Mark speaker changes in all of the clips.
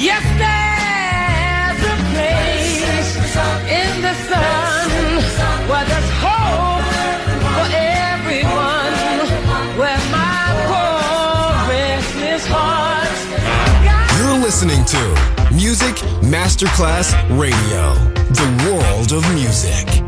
Speaker 1: Yes, there's a place in the sun where there's hope for everyone, where my poor, restless heart. You're
Speaker 2: listening to Music Masterclass Radio, the world of music.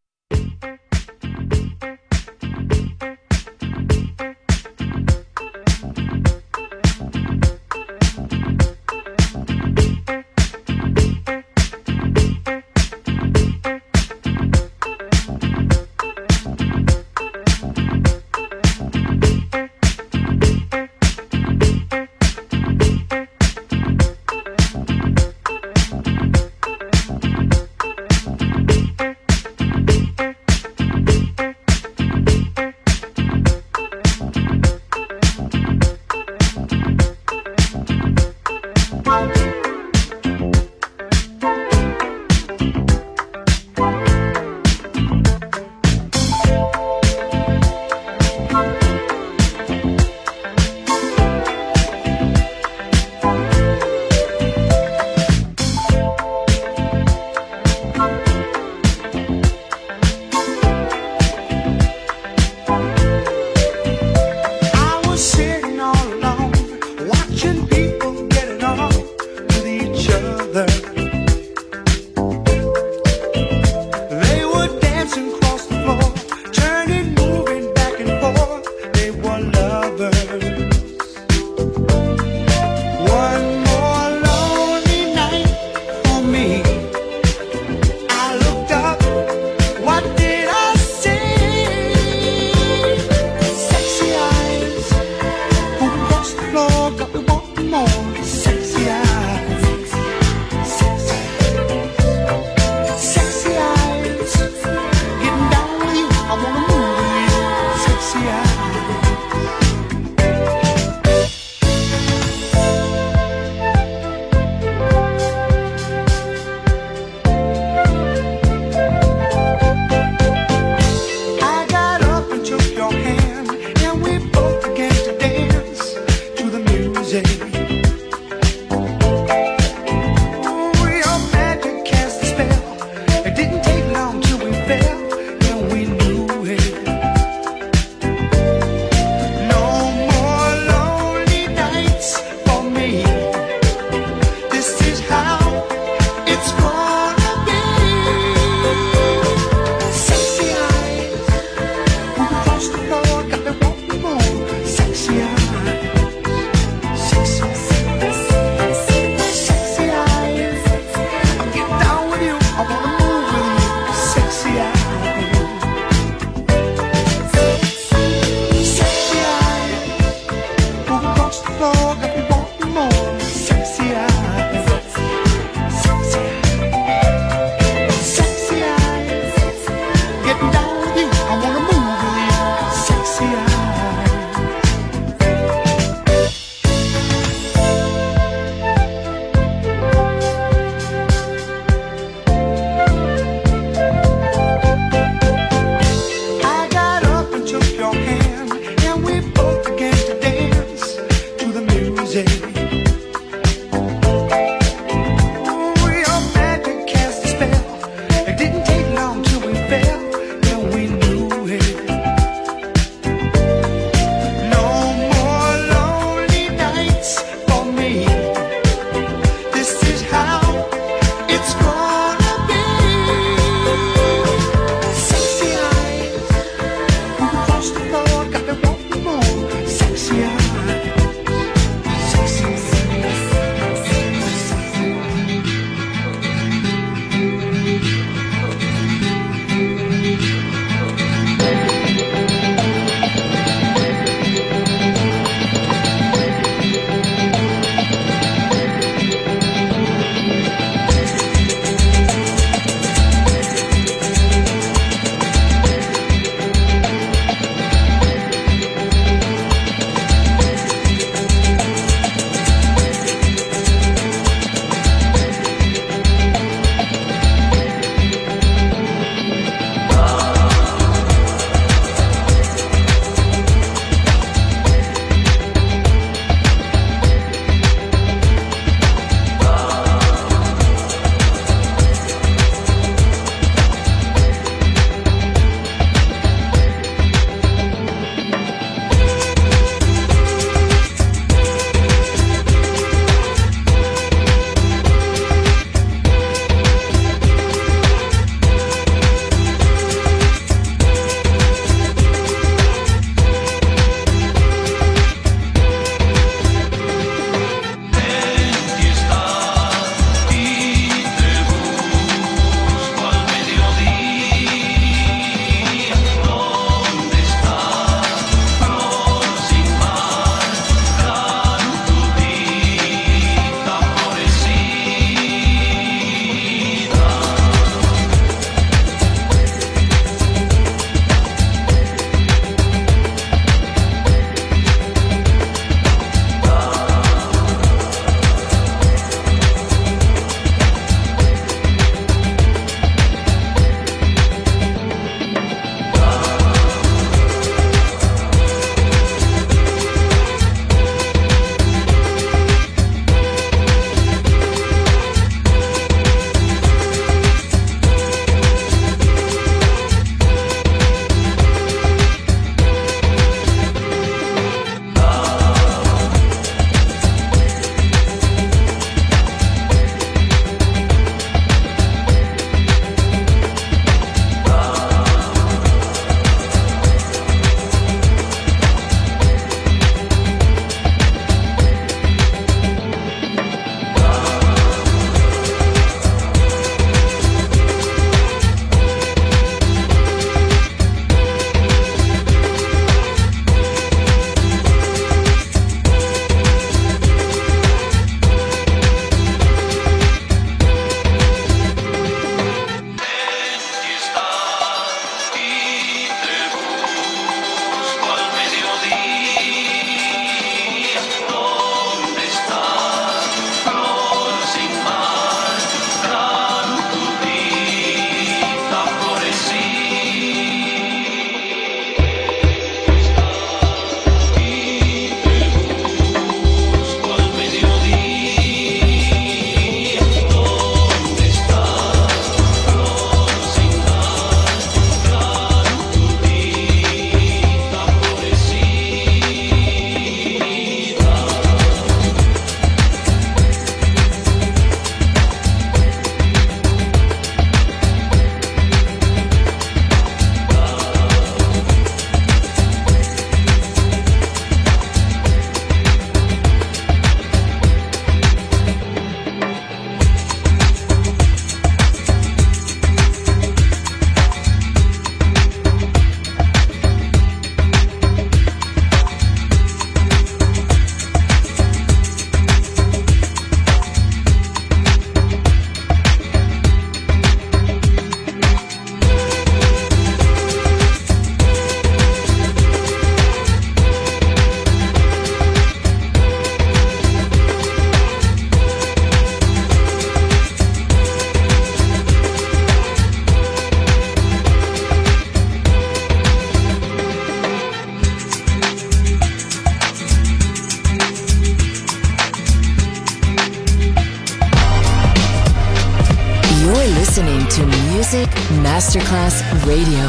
Speaker 3: Masterclass Radio.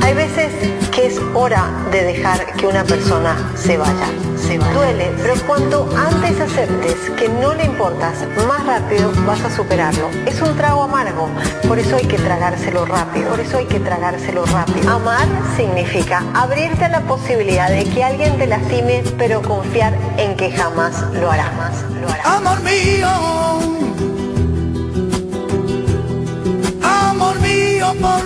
Speaker 4: Hay veces que es hora de dejar que una persona se vaya duele, pero cuanto antes aceptes que no le importas, más rápido vas a superarlo. Es un trago amargo, por eso hay que tragárselo rápido, por eso hay que tragárselo rápido. Amar significa abrirte a la posibilidad de que alguien te lastime, pero confiar en que jamás lo hará más.
Speaker 5: Amor mío. Amor mío, por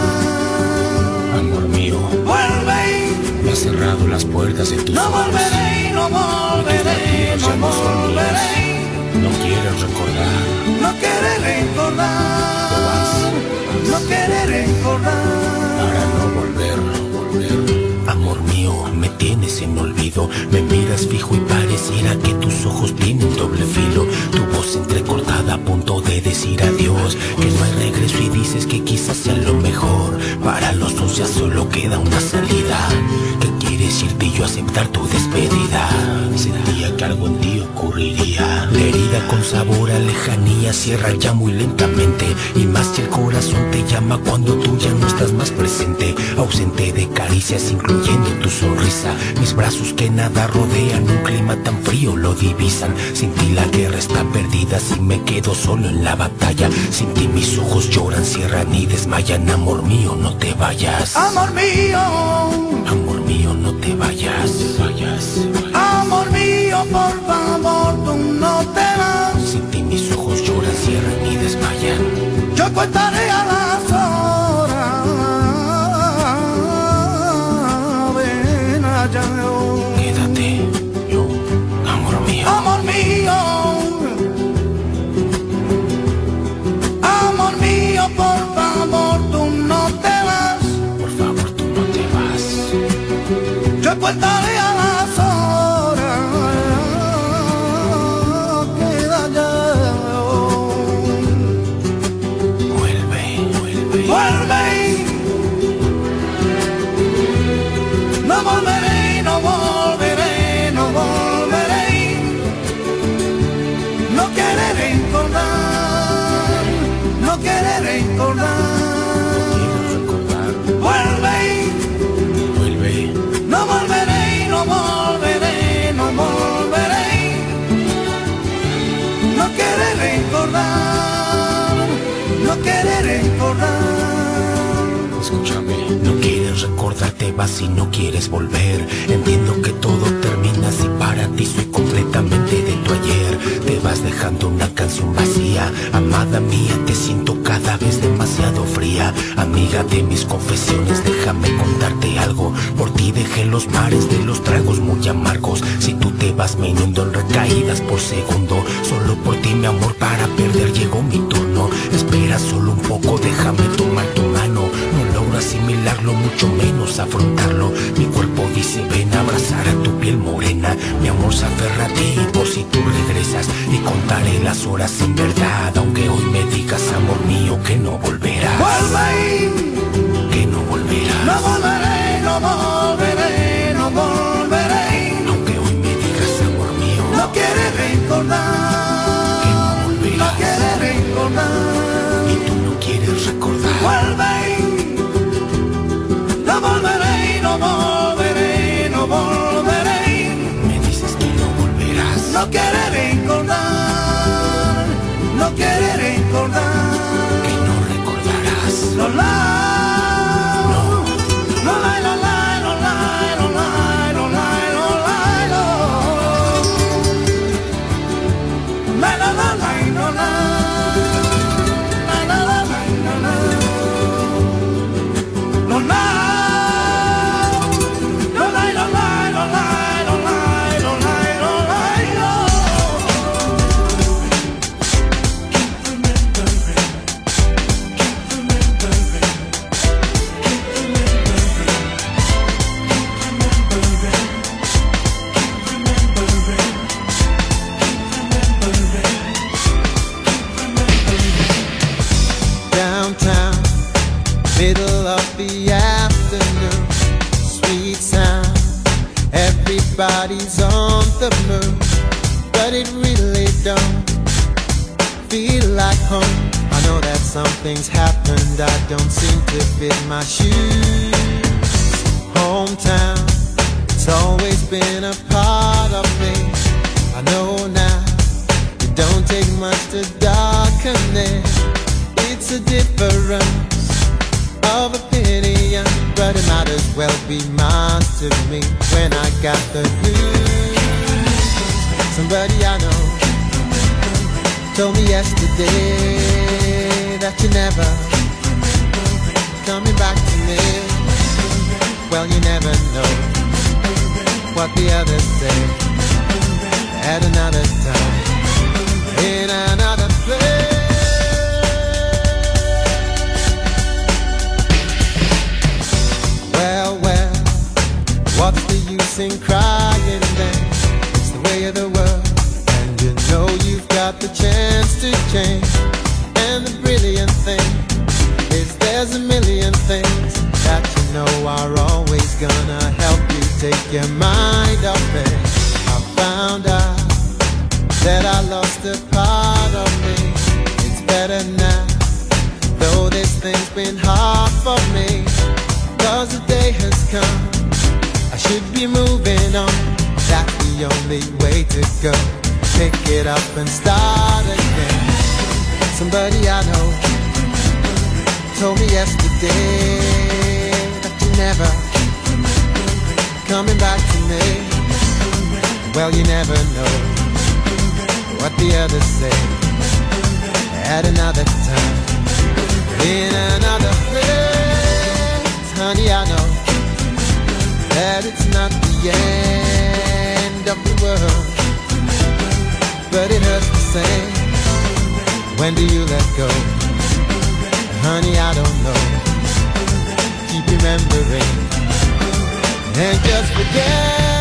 Speaker 5: las
Speaker 6: puertas de tus
Speaker 5: no Volveré, no volveré, no volveré.
Speaker 6: No quiero recordar.
Speaker 5: No querré recordar. No querré recordar.
Speaker 6: en olvido. Me miras fijo y pareciera que tus ojos tienen doble filo. Tu voz entrecortada a punto de decir adiós. Que no hay regreso y dices que quizás sea lo mejor. Para los dos ya solo queda una salida. Que quieres irte y yo aceptar tu despedida. Sentía que algo en ti ocurriría. La herida con sabor a lejanía cierra ya muy lentamente. Y más si el corazón te llama cuando tú ya no estás más presente. Ausente de caricias incluyendo tu sonrisa mis brazos que nada rodean, un clima tan frío lo divisan. Sin ti la guerra está perdida, si me quedo solo en la batalla. Sin ti mis ojos lloran, cierran y desmayan. Amor mío, no te vayas.
Speaker 5: Amor mío.
Speaker 6: Amor mío, no te vayas. vayas.
Speaker 5: recordarte vas si no
Speaker 6: quieres volver. Entiendo que todo termina si para ti soy completamente de tu ayer. Te vas dejando una canción vacía, amada mía, te siento cada vez demasiado fría. Amiga de mis confesiones, déjame contarte algo. Por ti dejé los mares de los tragos muy amargos. Si tú te vas, me inundo en recaídas por segundo. Solo por ti, mi amor, para perder llegó mi turno. Espera solo un poco, déjame tomar tu asimilarlo, mucho menos afrontarlo. Mi cuerpo dice ven a abrazar a tu piel morena. Mi amor se aferra a ti por si tú regresas y contaré las horas sin verdad. Aunque hoy me digas amor mío que no volverás.
Speaker 5: Vuelve
Speaker 6: que no volverás.
Speaker 5: No volveré, no recordar.
Speaker 7: that I lost a part of me. It's better now, though this thing's been hard for me. Cause the day has come, I should be moving on. That's the only way to go. Pick it up and start again. Somebody I know told me yesterday that you never coming back to me. Well, you never know what the others say at another time in another place honey i know that it's not the end of the world but it hurts the same when do you let go honey i don't know keep remembering and just forget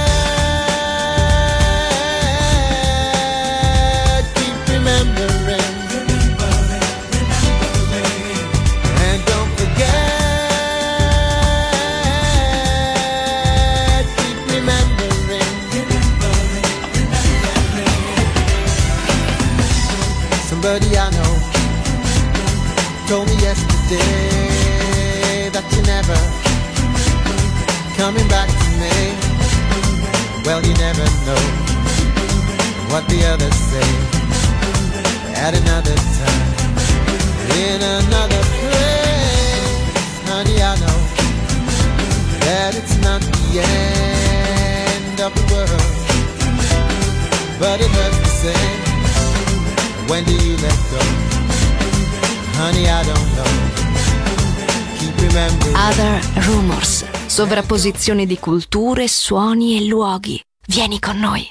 Speaker 7: remembering. Remembering, remembering. And don't forget, keep remembering. Remembering, remembering. Somebody I know told me yesterday that you never coming back to me. Well, you never know what the others say. at another time, in another place. Honey, I know that it's not the end of the world, but it hurts the same. When do you let go? Honey, I don't know. Keep remembering.
Speaker 8: Other rumors. Sovrapposizione di culture, suoni e luoghi. Vieni con noi.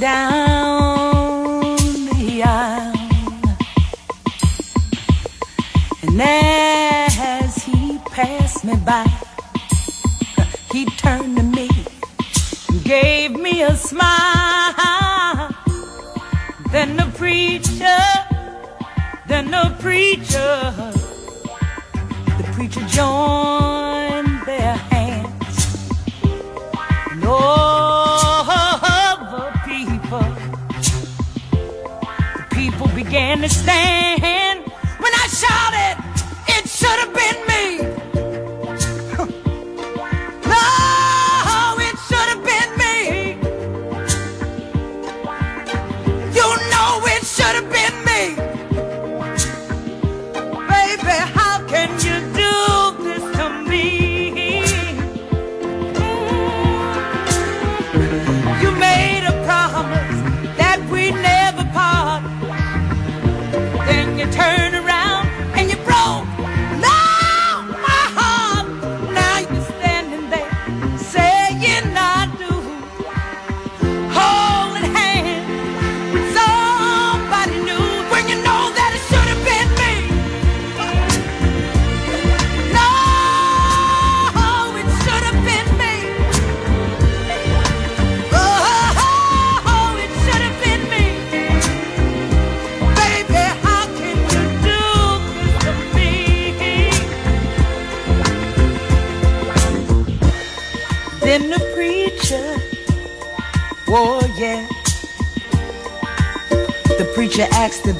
Speaker 1: down.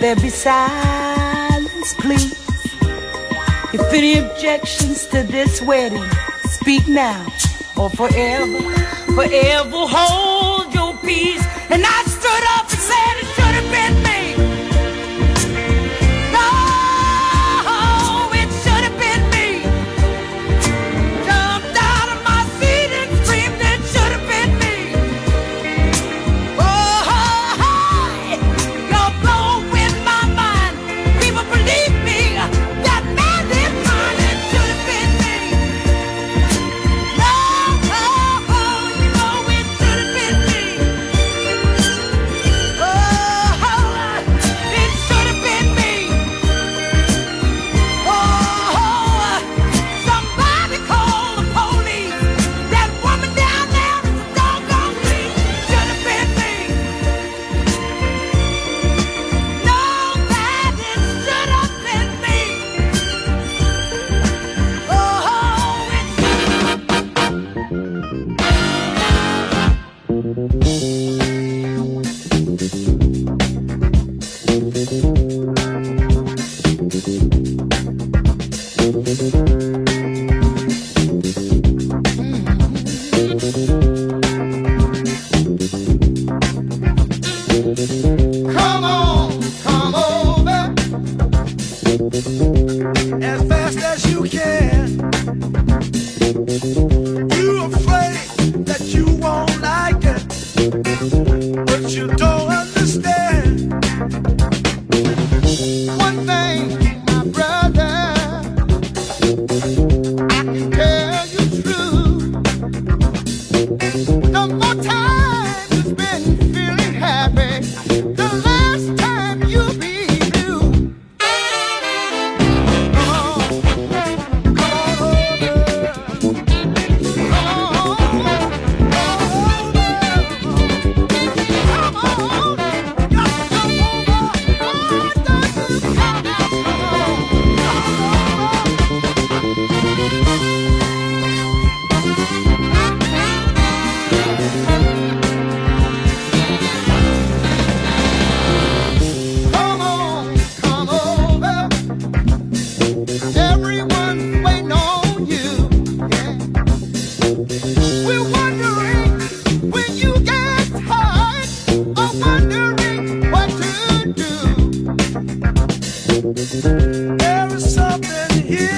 Speaker 1: there be silence, please. If any objections to this wedding, speak now or forever, forever hold your peace. And I here.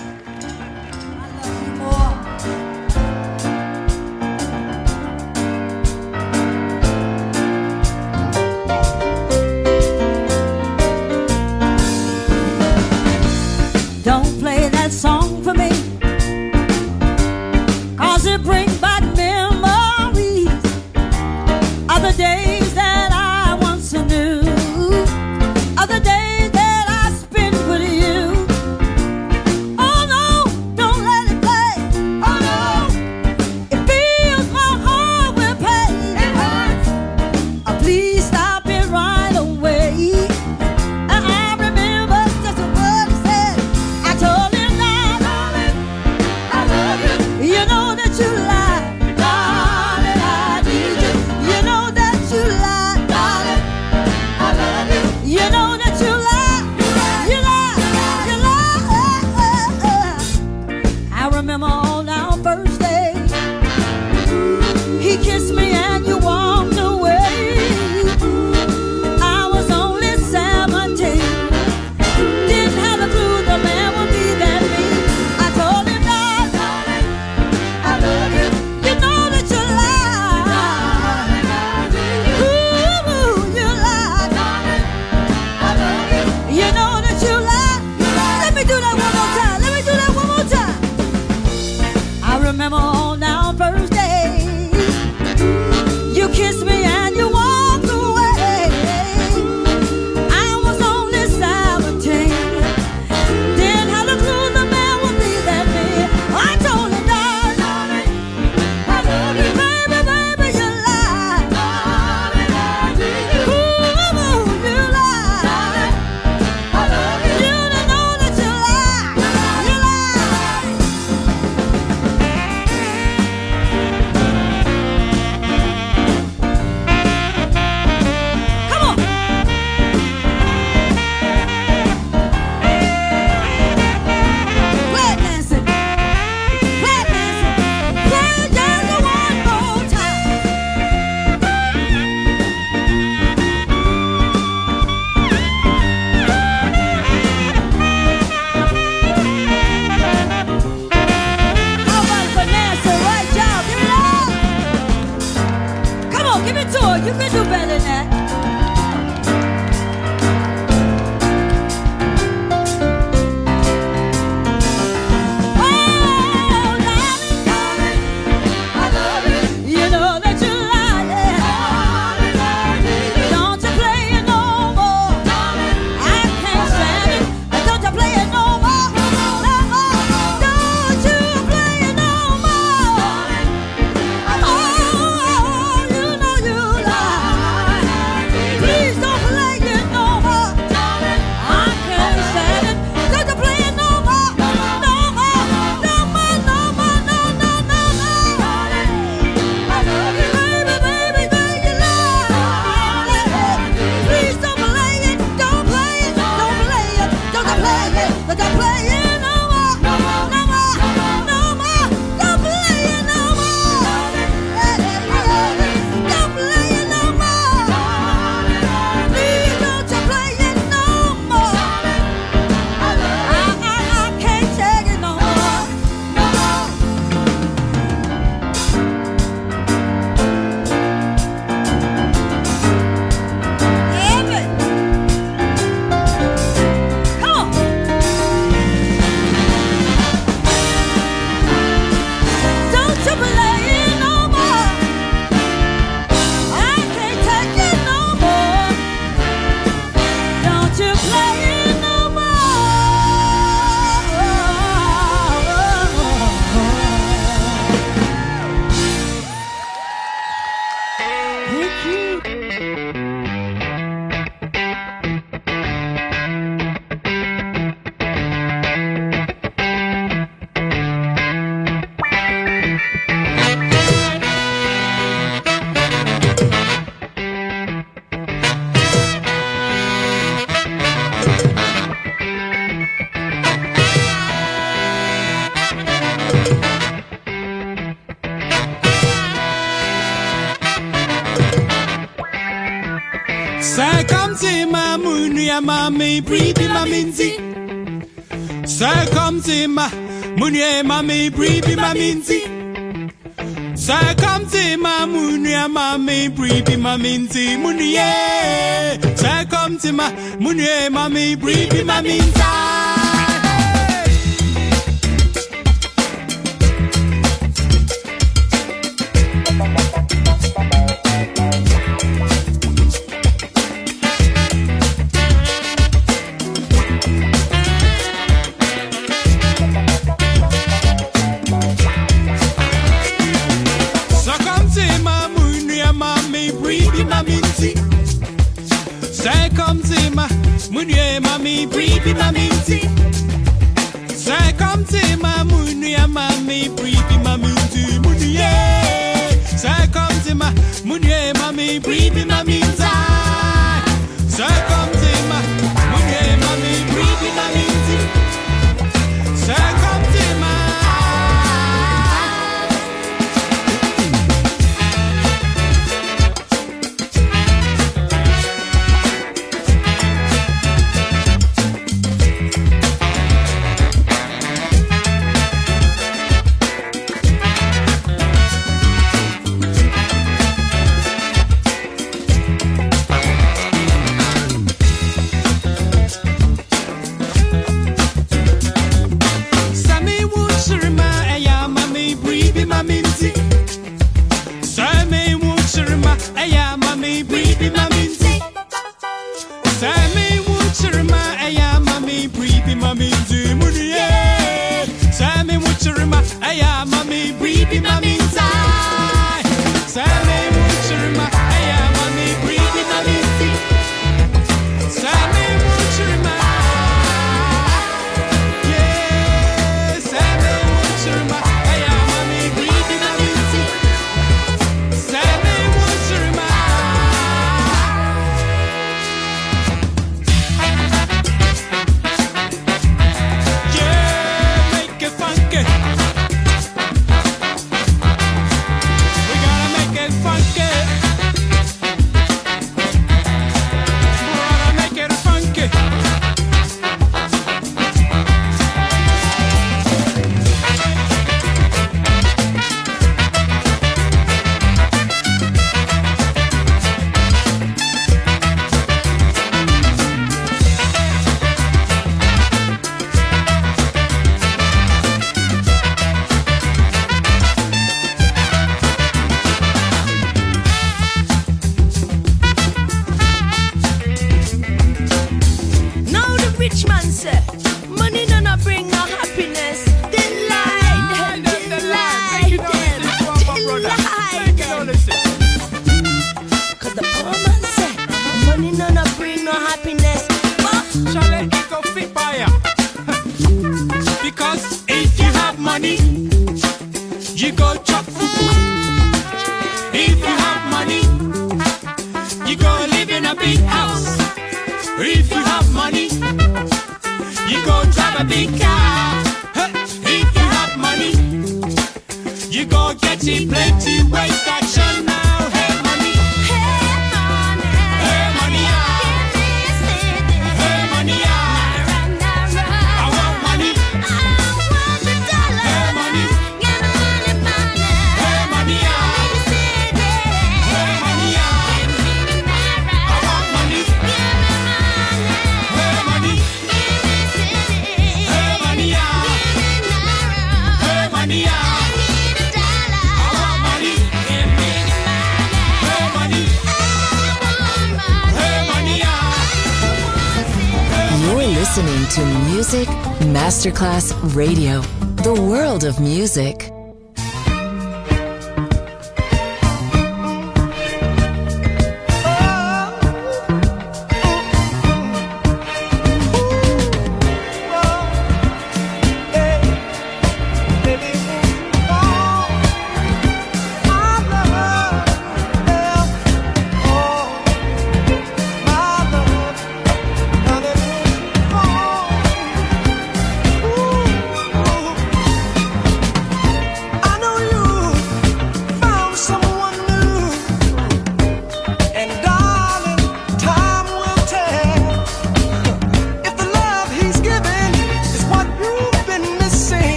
Speaker 9: Circumzima, Munye Mami, Bribi Maminzi. Circumzima, Munye Mami, Bribi Maminzi, Munye. Circumzima, Munye Mami,
Speaker 3: Bribi Maminza. Munye mami, bribi mami ti